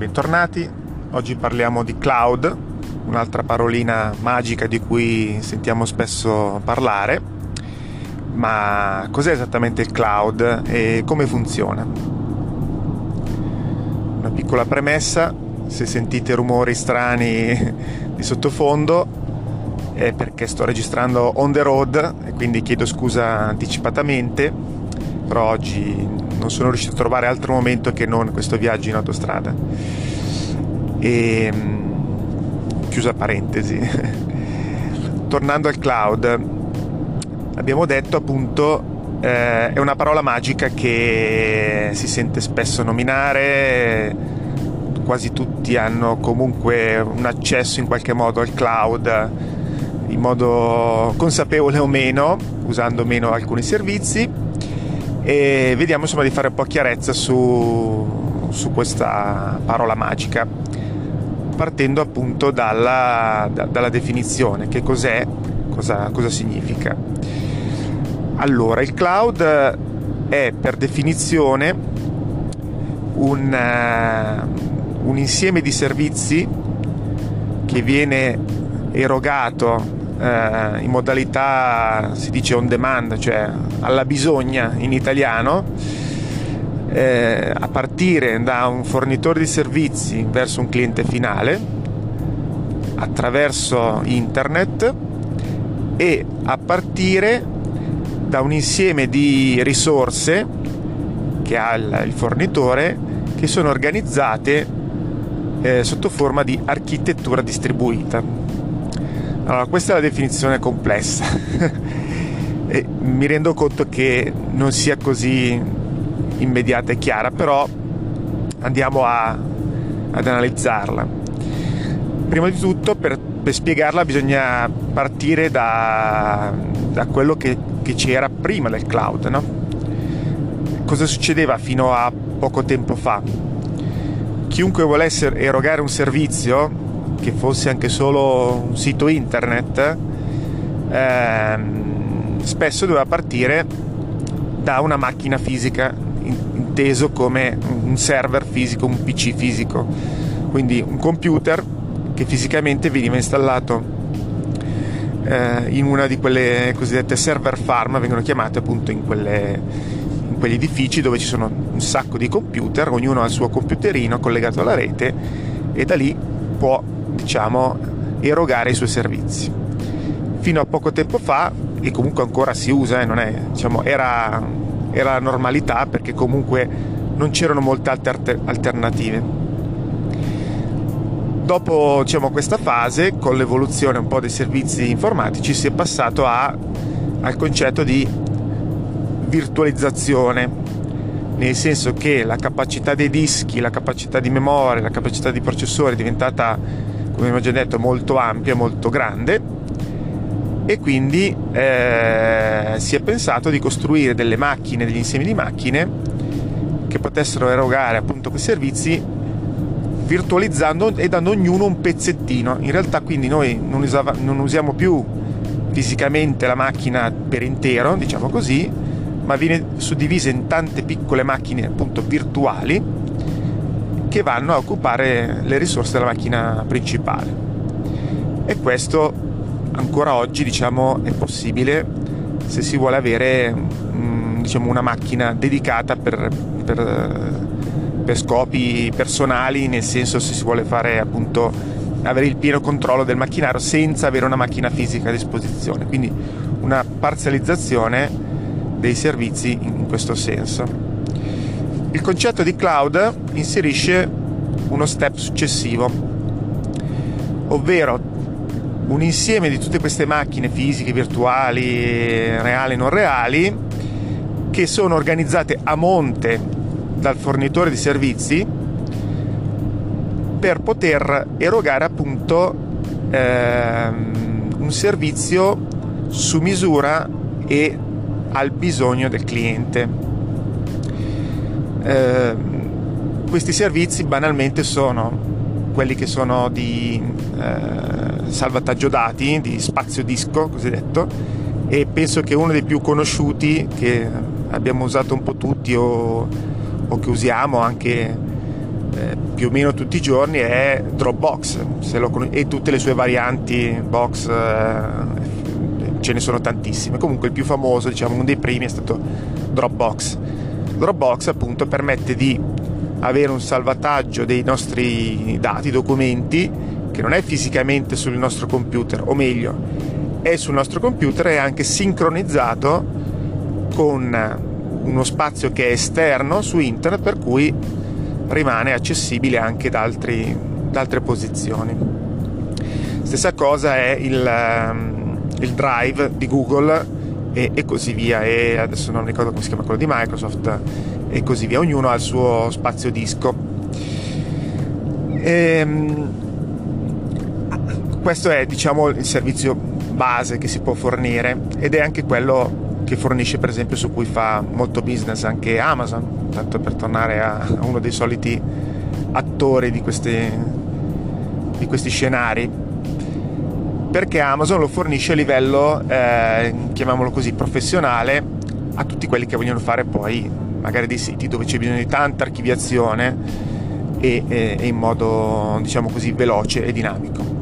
bentornati. Oggi parliamo di cloud, un'altra parolina magica di cui sentiamo spesso parlare. Ma cos'è esattamente il cloud e come funziona? Una piccola premessa, se sentite rumori strani di sottofondo è perché sto registrando on the road e quindi chiedo scusa anticipatamente, però oggi non sono riuscito a trovare altro momento che non questo viaggio in autostrada. E mm, chiusa parentesi. Tornando al cloud, abbiamo detto appunto eh, è una parola magica che si sente spesso nominare, quasi tutti hanno comunque un accesso in qualche modo al cloud in modo consapevole o meno, usando meno alcuni servizi e vediamo insomma di fare un po' chiarezza su, su questa parola magica partendo appunto dalla, da, dalla definizione. Che cos'è? Cosa, cosa significa? Allora il cloud è per definizione un, uh, un insieme di servizi che viene erogato eh, in modalità si dice on demand, cioè alla bisogna in italiano, eh, a partire da un fornitore di servizi verso un cliente finale attraverso internet e a partire da un insieme di risorse che ha il, fornitore che sono organizzate eh, sotto forma di architettura distribuita. Allora, questa è la definizione complessa e mi rendo conto che non sia così immediata e chiara, però andiamo a, ad analizzarla. Prima di tutto, per, per spiegarla bisogna partire da, da quello che, che, c'era prima del cloud. No? Cosa succedeva fino a poco tempo fa? Chiunque volesse erogare un servizio che fosse anche solo un sito internet, ehm, spesso doveva partire da una macchina fisica, inteso come un server fisico, un PC fisico, quindi un computer che fisicamente veniva installato eh, in una di quelle cosiddette server farm, vengono chiamate appunto in, quelle, quegli edifici dove ci sono un sacco di computer, ognuno ha il suo computerino collegato alla rete e da lì può diciamo, erogare i suoi servizi. Fino a poco tempo fa, e comunque ancora si usa, eh, è, diciamo, era, era, la normalità perché comunque non c'erano molte alter- alternative. Dopo diciamo, questa fase, con l'evoluzione un po' dei servizi informatici, si è passato a, al concetto di virtualizzazione, nel senso che la capacità dei dischi, la capacità di memoria, la capacità di processore è diventata come abbiamo già detto molto ampia, molto grande e quindi eh, si è pensato di costruire delle macchine, degli insiemi di macchine che potessero erogare appunto quei servizi virtualizzando e dando ognuno un pezzettino. In realtà quindi noi non, usava, non usiamo più fisicamente la macchina per intero, diciamo così, ma viene suddivisa in tante piccole macchine appunto virtuali che vanno a occupare le risorse della macchina principale. E questo ancora oggi diciamo, è possibile se si vuole avere mm, diciamo, una macchina dedicata per, per, per, scopi personali, nel senso se si vuole fare appunto avere il pieno controllo del macchinario senza avere una macchina fisica a disposizione. Quindi una parzializzazione dei servizi in questo senso. Il concetto di cloud inserisce uno step successivo, ovvero un insieme di tutte queste macchine fisiche, virtuali, reali e non reali, che sono organizzate a monte dal fornitore di servizi per poter erogare appunto ehm, un servizio su misura e al bisogno del cliente. Eh, questi servizi banalmente sono quelli che sono di eh, salvataggio dati, di spazio disco cosiddetto, e penso che uno dei più conosciuti che abbiamo usato un po' tutti o, o che usiamo anche eh, più o meno tutti i giorni è Dropbox. Con- e tutte le sue varianti box eh, ce ne sono tantissime. Comunque il più famoso diciamo uno dei primi è stato Dropbox Dropbox appunto permette di avere un salvataggio dei nostri dati, documenti che non è fisicamente sul nostro computer o meglio è sul nostro computer e anche sincronizzato con uno spazio che è esterno su internet per cui rimane accessibile anche da, altri, da altre posizioni. Stessa cosa è il, um, il drive di Google e, e, così via. E adesso non ricordo come si chiama quello di Microsoft e così via, ognuno ha il suo spazio disco. E, um, questo è diciamo il servizio base che si può fornire ed è anche quello che fornisce per esempio su cui fa molto business anche Amazon, tanto per tornare a, uno dei soliti attori di questi, di questi scenari, perché Amazon lo fornisce a livello, eh, chiamiamolo così, professionale a tutti quelli che vogliono fare poi magari dei siti dove c'è bisogno di tanta archiviazione e, e, e in modo diciamo così veloce e dinamico.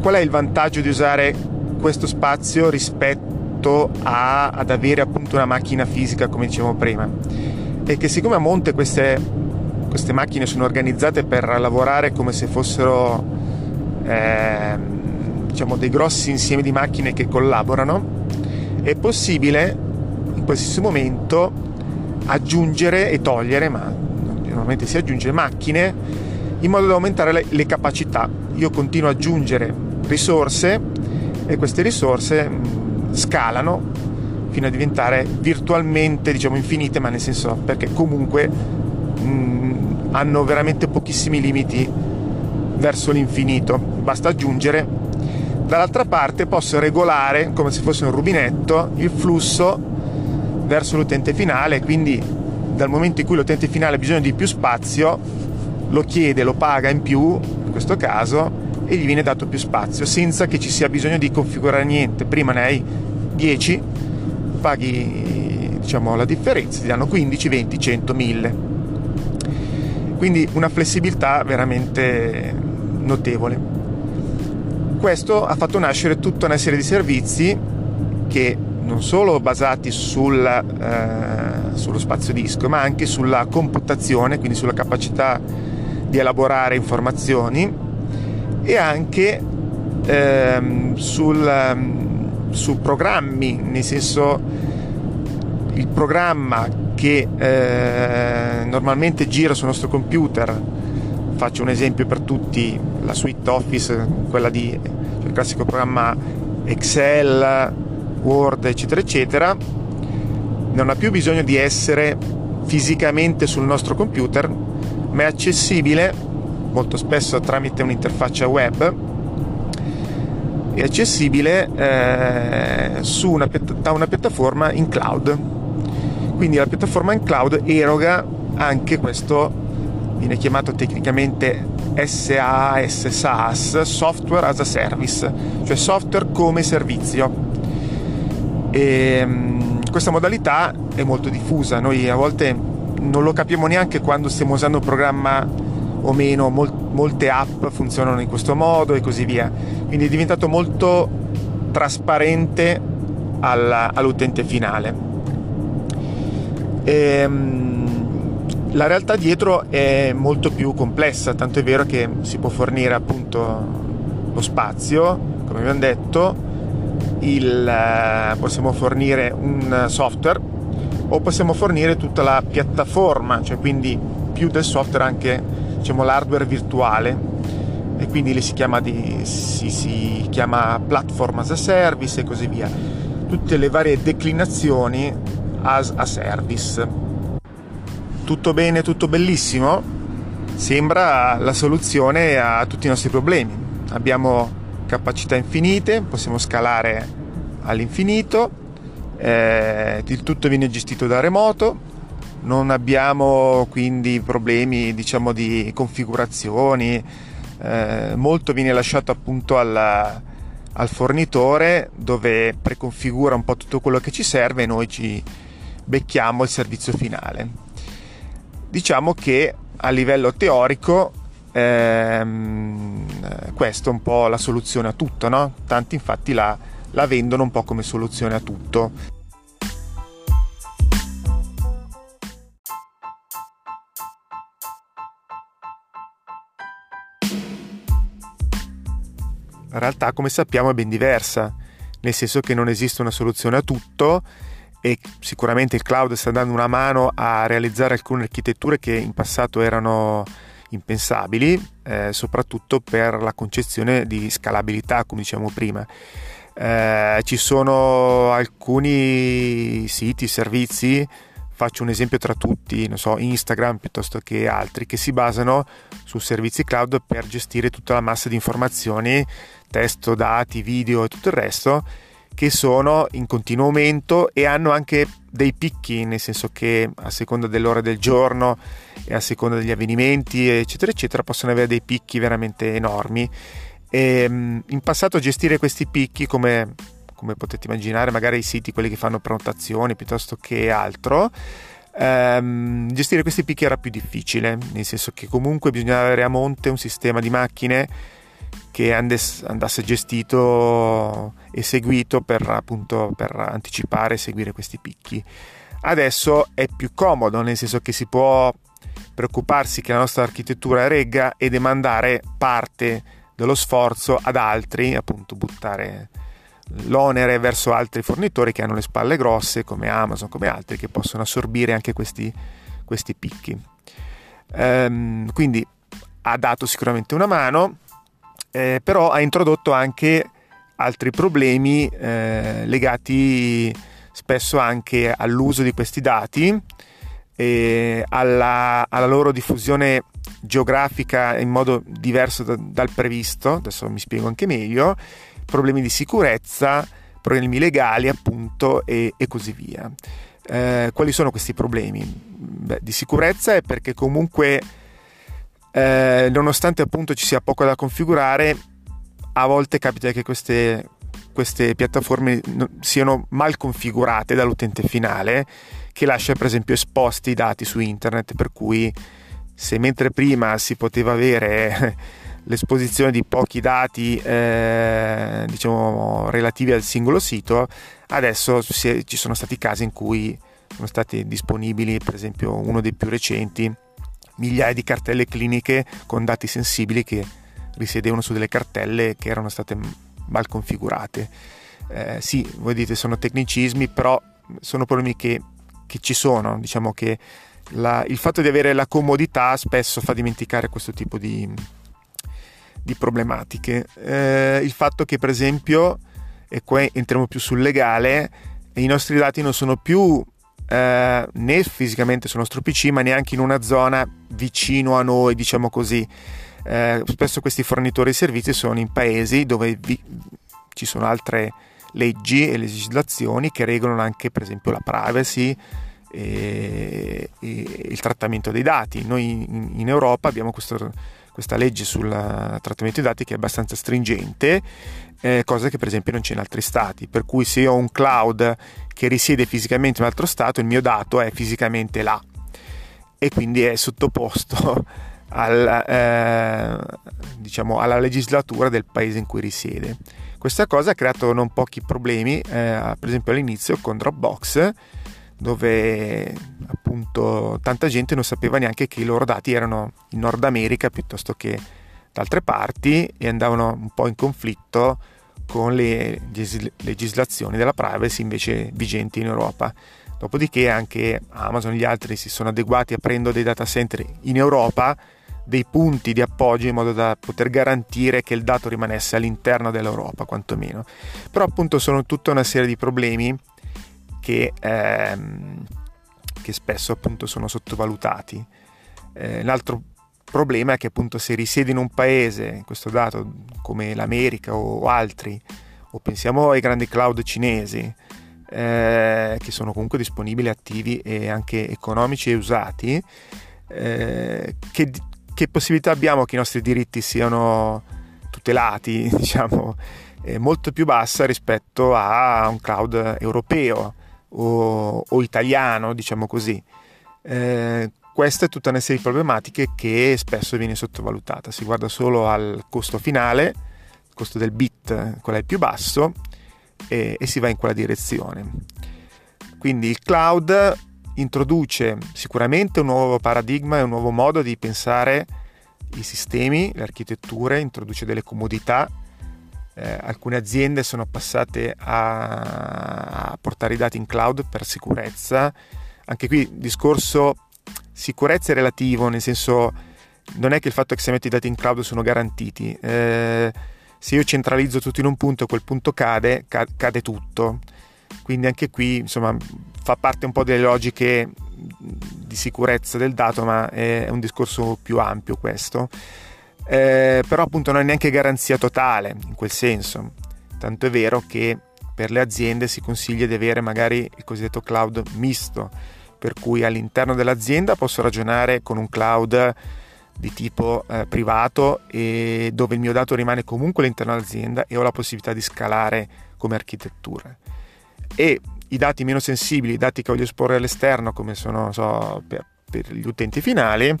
Qual è il vantaggio di usare questo spazio rispetto a, ad avere appunto una macchina fisica come dicevamo prima e che siccome a monte queste, queste macchine sono organizzate per lavorare come se fossero eh, diciamo dei grossi insiemi di macchine che collaborano è possibile in qualsiasi momento aggiungere e togliere ma normalmente si aggiunge macchine in modo da aumentare le, le capacità. Io continuo ad aggiungere risorse e queste risorse scalano fino a diventare virtualmente diciamo infinite ma nel senso perché comunque mh, hanno veramente pochissimi limiti verso l'infinito. Basta aggiungere dall'altra parte posso regolare come se fosse un rubinetto il flusso verso l'utente finale quindi dal momento in cui l'utente finale ha bisogno di più spazio lo chiede, lo paga in più in questo caso e gli viene dato più spazio senza che ci sia bisogno di configurare niente. Prima ne hai 10 paghi diciamo la differenza ti danno 15 20 100 1000 quindi una flessibilità veramente notevole questo ha fatto nascere tutta una serie di servizi che non solo basati sul, eh, sullo spazio disco ma anche sulla computazione quindi sulla capacità di elaborare informazioni e anche ehm, sul, ehm, su programmi, nel senso il programma che eh, normalmente gira sul nostro computer, faccio un esempio per tutti, la suite Office, quella di cioè il classico programma Excel, Word, eccetera, eccetera, non ha più bisogno di essere fisicamente sul nostro computer, ma è accessibile molto spesso tramite un'interfaccia web è accessibile eh, una, da una piattaforma in cloud. Quindi la piattaforma in cloud eroga anche questo viene chiamato tecnicamente SaaS, SaaS Software as a Service cioè software come servizio e, ehm, questa modalità è molto diffusa noi a volte non lo capiamo neanche quando stiamo usando un programma o meno, mol- molte app funzionano in questo modo e così via. Quindi è diventato molto trasparente alla, all'utente finale. E, ehm, la realtà dietro è molto più complessa, tanto è vero che si può fornire appunto lo spazio, come abbiamo detto, il, eh, possiamo fornire un software o possiamo fornire tutta la piattaforma, cioè quindi più del software anche diciamo, l'hardware virtuale e quindi si chiama, di, si, si chiama platform as a service e così via. Tutte le varie declinazioni as a service. Tutto bene, tutto bellissimo? Sembra la soluzione a tutti i nostri problemi. Abbiamo capacità infinite, possiamo scalare all'infinito, eh, il tutto viene gestito da remoto, non abbiamo quindi problemi diciamo di configurazioni, eh, molto viene lasciato appunto alla, al fornitore dove preconfigura un po' tutto quello che ci serve e noi ci becchiamo il servizio finale. Diciamo che a livello teorico ehm, questa è un po' la soluzione a tutto, no? Tanti infatti la, la vendono un po' come soluzione a tutto. In realtà, come sappiamo, è ben diversa, nel senso che non esiste una soluzione a tutto e sicuramente il cloud sta dando una mano a realizzare alcune architetture che in passato erano impensabili, eh, soprattutto per la concezione di scalabilità, come dicevamo prima. Eh, ci sono alcuni siti, servizi, faccio un esempio tra tutti, so, Instagram piuttosto che altri, che si basano su servizi cloud per gestire tutta la massa di informazioni, testo, dati, video e tutto il resto, che sono in continuo aumento e hanno anche dei picchi, nel senso che a seconda dell'ora del giorno e a seconda degli avvenimenti, eccetera, eccetera, possono avere dei picchi veramente enormi. E, ehm, in passato gestire questi picchi, come, come potete immaginare, magari i siti, quelli che fanno prenotazioni piuttosto che altro, ehm, gestire questi picchi era più difficile, nel senso che comunque bisognava avere a monte un sistema di macchine che andasse gestito e seguito per, appunto, per anticipare e seguire questi picchi. Adesso è più comodo, nel senso che si può preoccuparsi che la nostra architettura regga e demandare parte dello sforzo ad altri, appunto buttare l'onere verso altri fornitori che hanno le spalle grosse come Amazon, come altri che possono assorbire anche questi, questi picchi. Ehm, quindi ha dato sicuramente una mano, eh, però ha introdotto anche altri problemi eh, legati spesso anche all'uso di questi dati e alla, alla, loro diffusione geografica in modo diverso da, dal previsto, adesso mi spiego anche meglio, problemi di sicurezza, problemi legali appunto e, e così via. Eh, quali sono questi problemi? Beh, di sicurezza è perché comunque eh, nonostante appunto ci sia poco da configurare, a volte capita che queste, queste piattaforme siano mal configurate dall'utente finale che lascia per esempio esposti i dati su internet per cui se mentre prima si poteva avere l'esposizione di pochi dati eh, diciamo relativi al singolo sito adesso ci sono stati casi in cui sono stati disponibili per esempio uno dei più recenti migliaia di cartelle cliniche con dati sensibili che risiedevano su delle cartelle che erano state mal configurate. Eh, sì, voi dite sono tecnicismi, però sono problemi che, che ci sono. Diciamo che la, il fatto di avere la comodità spesso fa dimenticare questo tipo di, di problematiche. Eh, il fatto che, per esempio, e qua entriamo più sul legale, i nostri dati non sono più eh, né fisicamente sul nostro PC, ma neanche in una zona vicino a noi, diciamo così. Eh, spesso questi fornitori di servizi sono in paesi dove vi, ci sono altre leggi e legislazioni che regolano anche, per esempio, la privacy e, e il trattamento dei dati. Noi in, in Europa abbiamo questo, questa legge sul trattamento dei dati che è abbastanza stringente, eh, cosa che per esempio non c'è in altri stati. Per cui se io ho un cloud che risiede fisicamente in un altro stato, il mio dato è fisicamente là e quindi è sottoposto al, eh, diciamo, alla legislatura del paese in cui risiede. Questa cosa ha creato non pochi problemi, eh, per esempio all'inizio con Dropbox, dove appunto tanta gente non sapeva neanche che i loro dati erano in Nord America piuttosto che da altre parti e andavano un po' in conflitto con le legislazioni della privacy invece vigenti in Europa. Dopodiché anche Amazon e gli altri si sono adeguati aprendo dei data center in Europa, dei punti di appoggio in modo da poter garantire che il dato rimanesse all'interno dell'Europa quantomeno. Però appunto sono tutta una serie di problemi che, ehm, che spesso appunto sono sottovalutati. Eh, l'altro problema è che appunto se risiedi in un paese, questo dato come l'America o altri, o pensiamo ai grandi cloud cinesi, eh, che sono comunque disponibili, attivi e anche economici e usati, eh, che, che, possibilità abbiamo che i nostri diritti siano tutelati, diciamo, eh, molto più bassa rispetto a un cloud europeo o, o italiano, diciamo così. Questa è tutta una serie di problematiche che spesso viene sottovalutata. Si guarda solo al costo finale, il costo del bit, qual è il più basso, e, e si va in quella direzione. Quindi il cloud introduce sicuramente un nuovo paradigma e un nuovo modo di pensare i sistemi, le architetture, introduce delle comodità. Eh, alcune aziende sono passate a, a portare i dati in cloud per sicurezza. Anche qui il discorso sicurezza è relativo, nel senso non è che il fatto che se metti i dati in cloud sono garantiti. Eh, se io centralizzo tutto in un punto, quel punto cade, cade tutto. Quindi anche qui insomma, fa parte un po' delle logiche di sicurezza del dato, ma è un discorso più ampio questo. Eh, però appunto non è neanche garanzia totale in quel senso. Tanto è vero che per le aziende si consiglia di avere magari il cosiddetto cloud misto, per cui all'interno dell'azienda posso ragionare con un cloud di tipo eh, privato e dove il mio dato rimane comunque all'interno dell'azienda e ho la possibilità di scalare come architettura. E i dati meno sensibili, i dati che voglio esporre all'esterno, come sono so, per, per, gli utenti finali,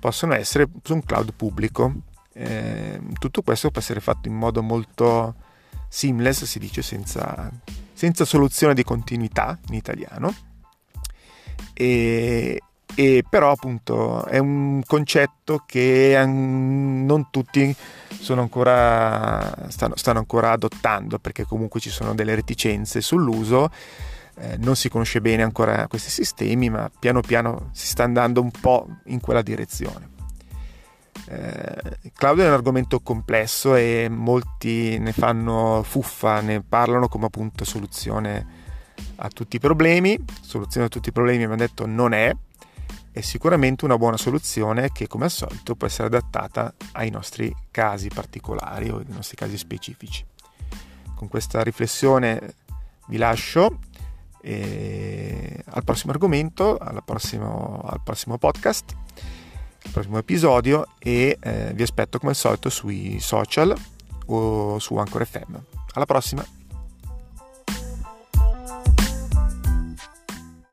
possono essere su un cloud pubblico. Eh, tutto questo può essere fatto in modo molto seamless, si dice, senza, senza soluzione di continuità in italiano. E, e però appunto è un concetto che non tutti ancora, stanno, stanno, ancora adottando perché comunque ci sono delle reticenze sull'uso. Eh, non si conosce bene ancora questi sistemi ma piano piano si sta andando un po' in quella direzione. Eh, cloud è un argomento complesso e molti ne fanno fuffa ne parlano come appunto soluzione a tutti i problemi soluzione a tutti i problemi abbiamo detto non è è sicuramente una buona soluzione che come al solito può essere adattata ai nostri casi particolari o ai nostri casi specifici. Con questa riflessione vi lascio al prossimo argomento, prossimo, al prossimo podcast, al prossimo episodio e eh, vi aspetto come al solito sui social o su Anchor FM. Alla prossima!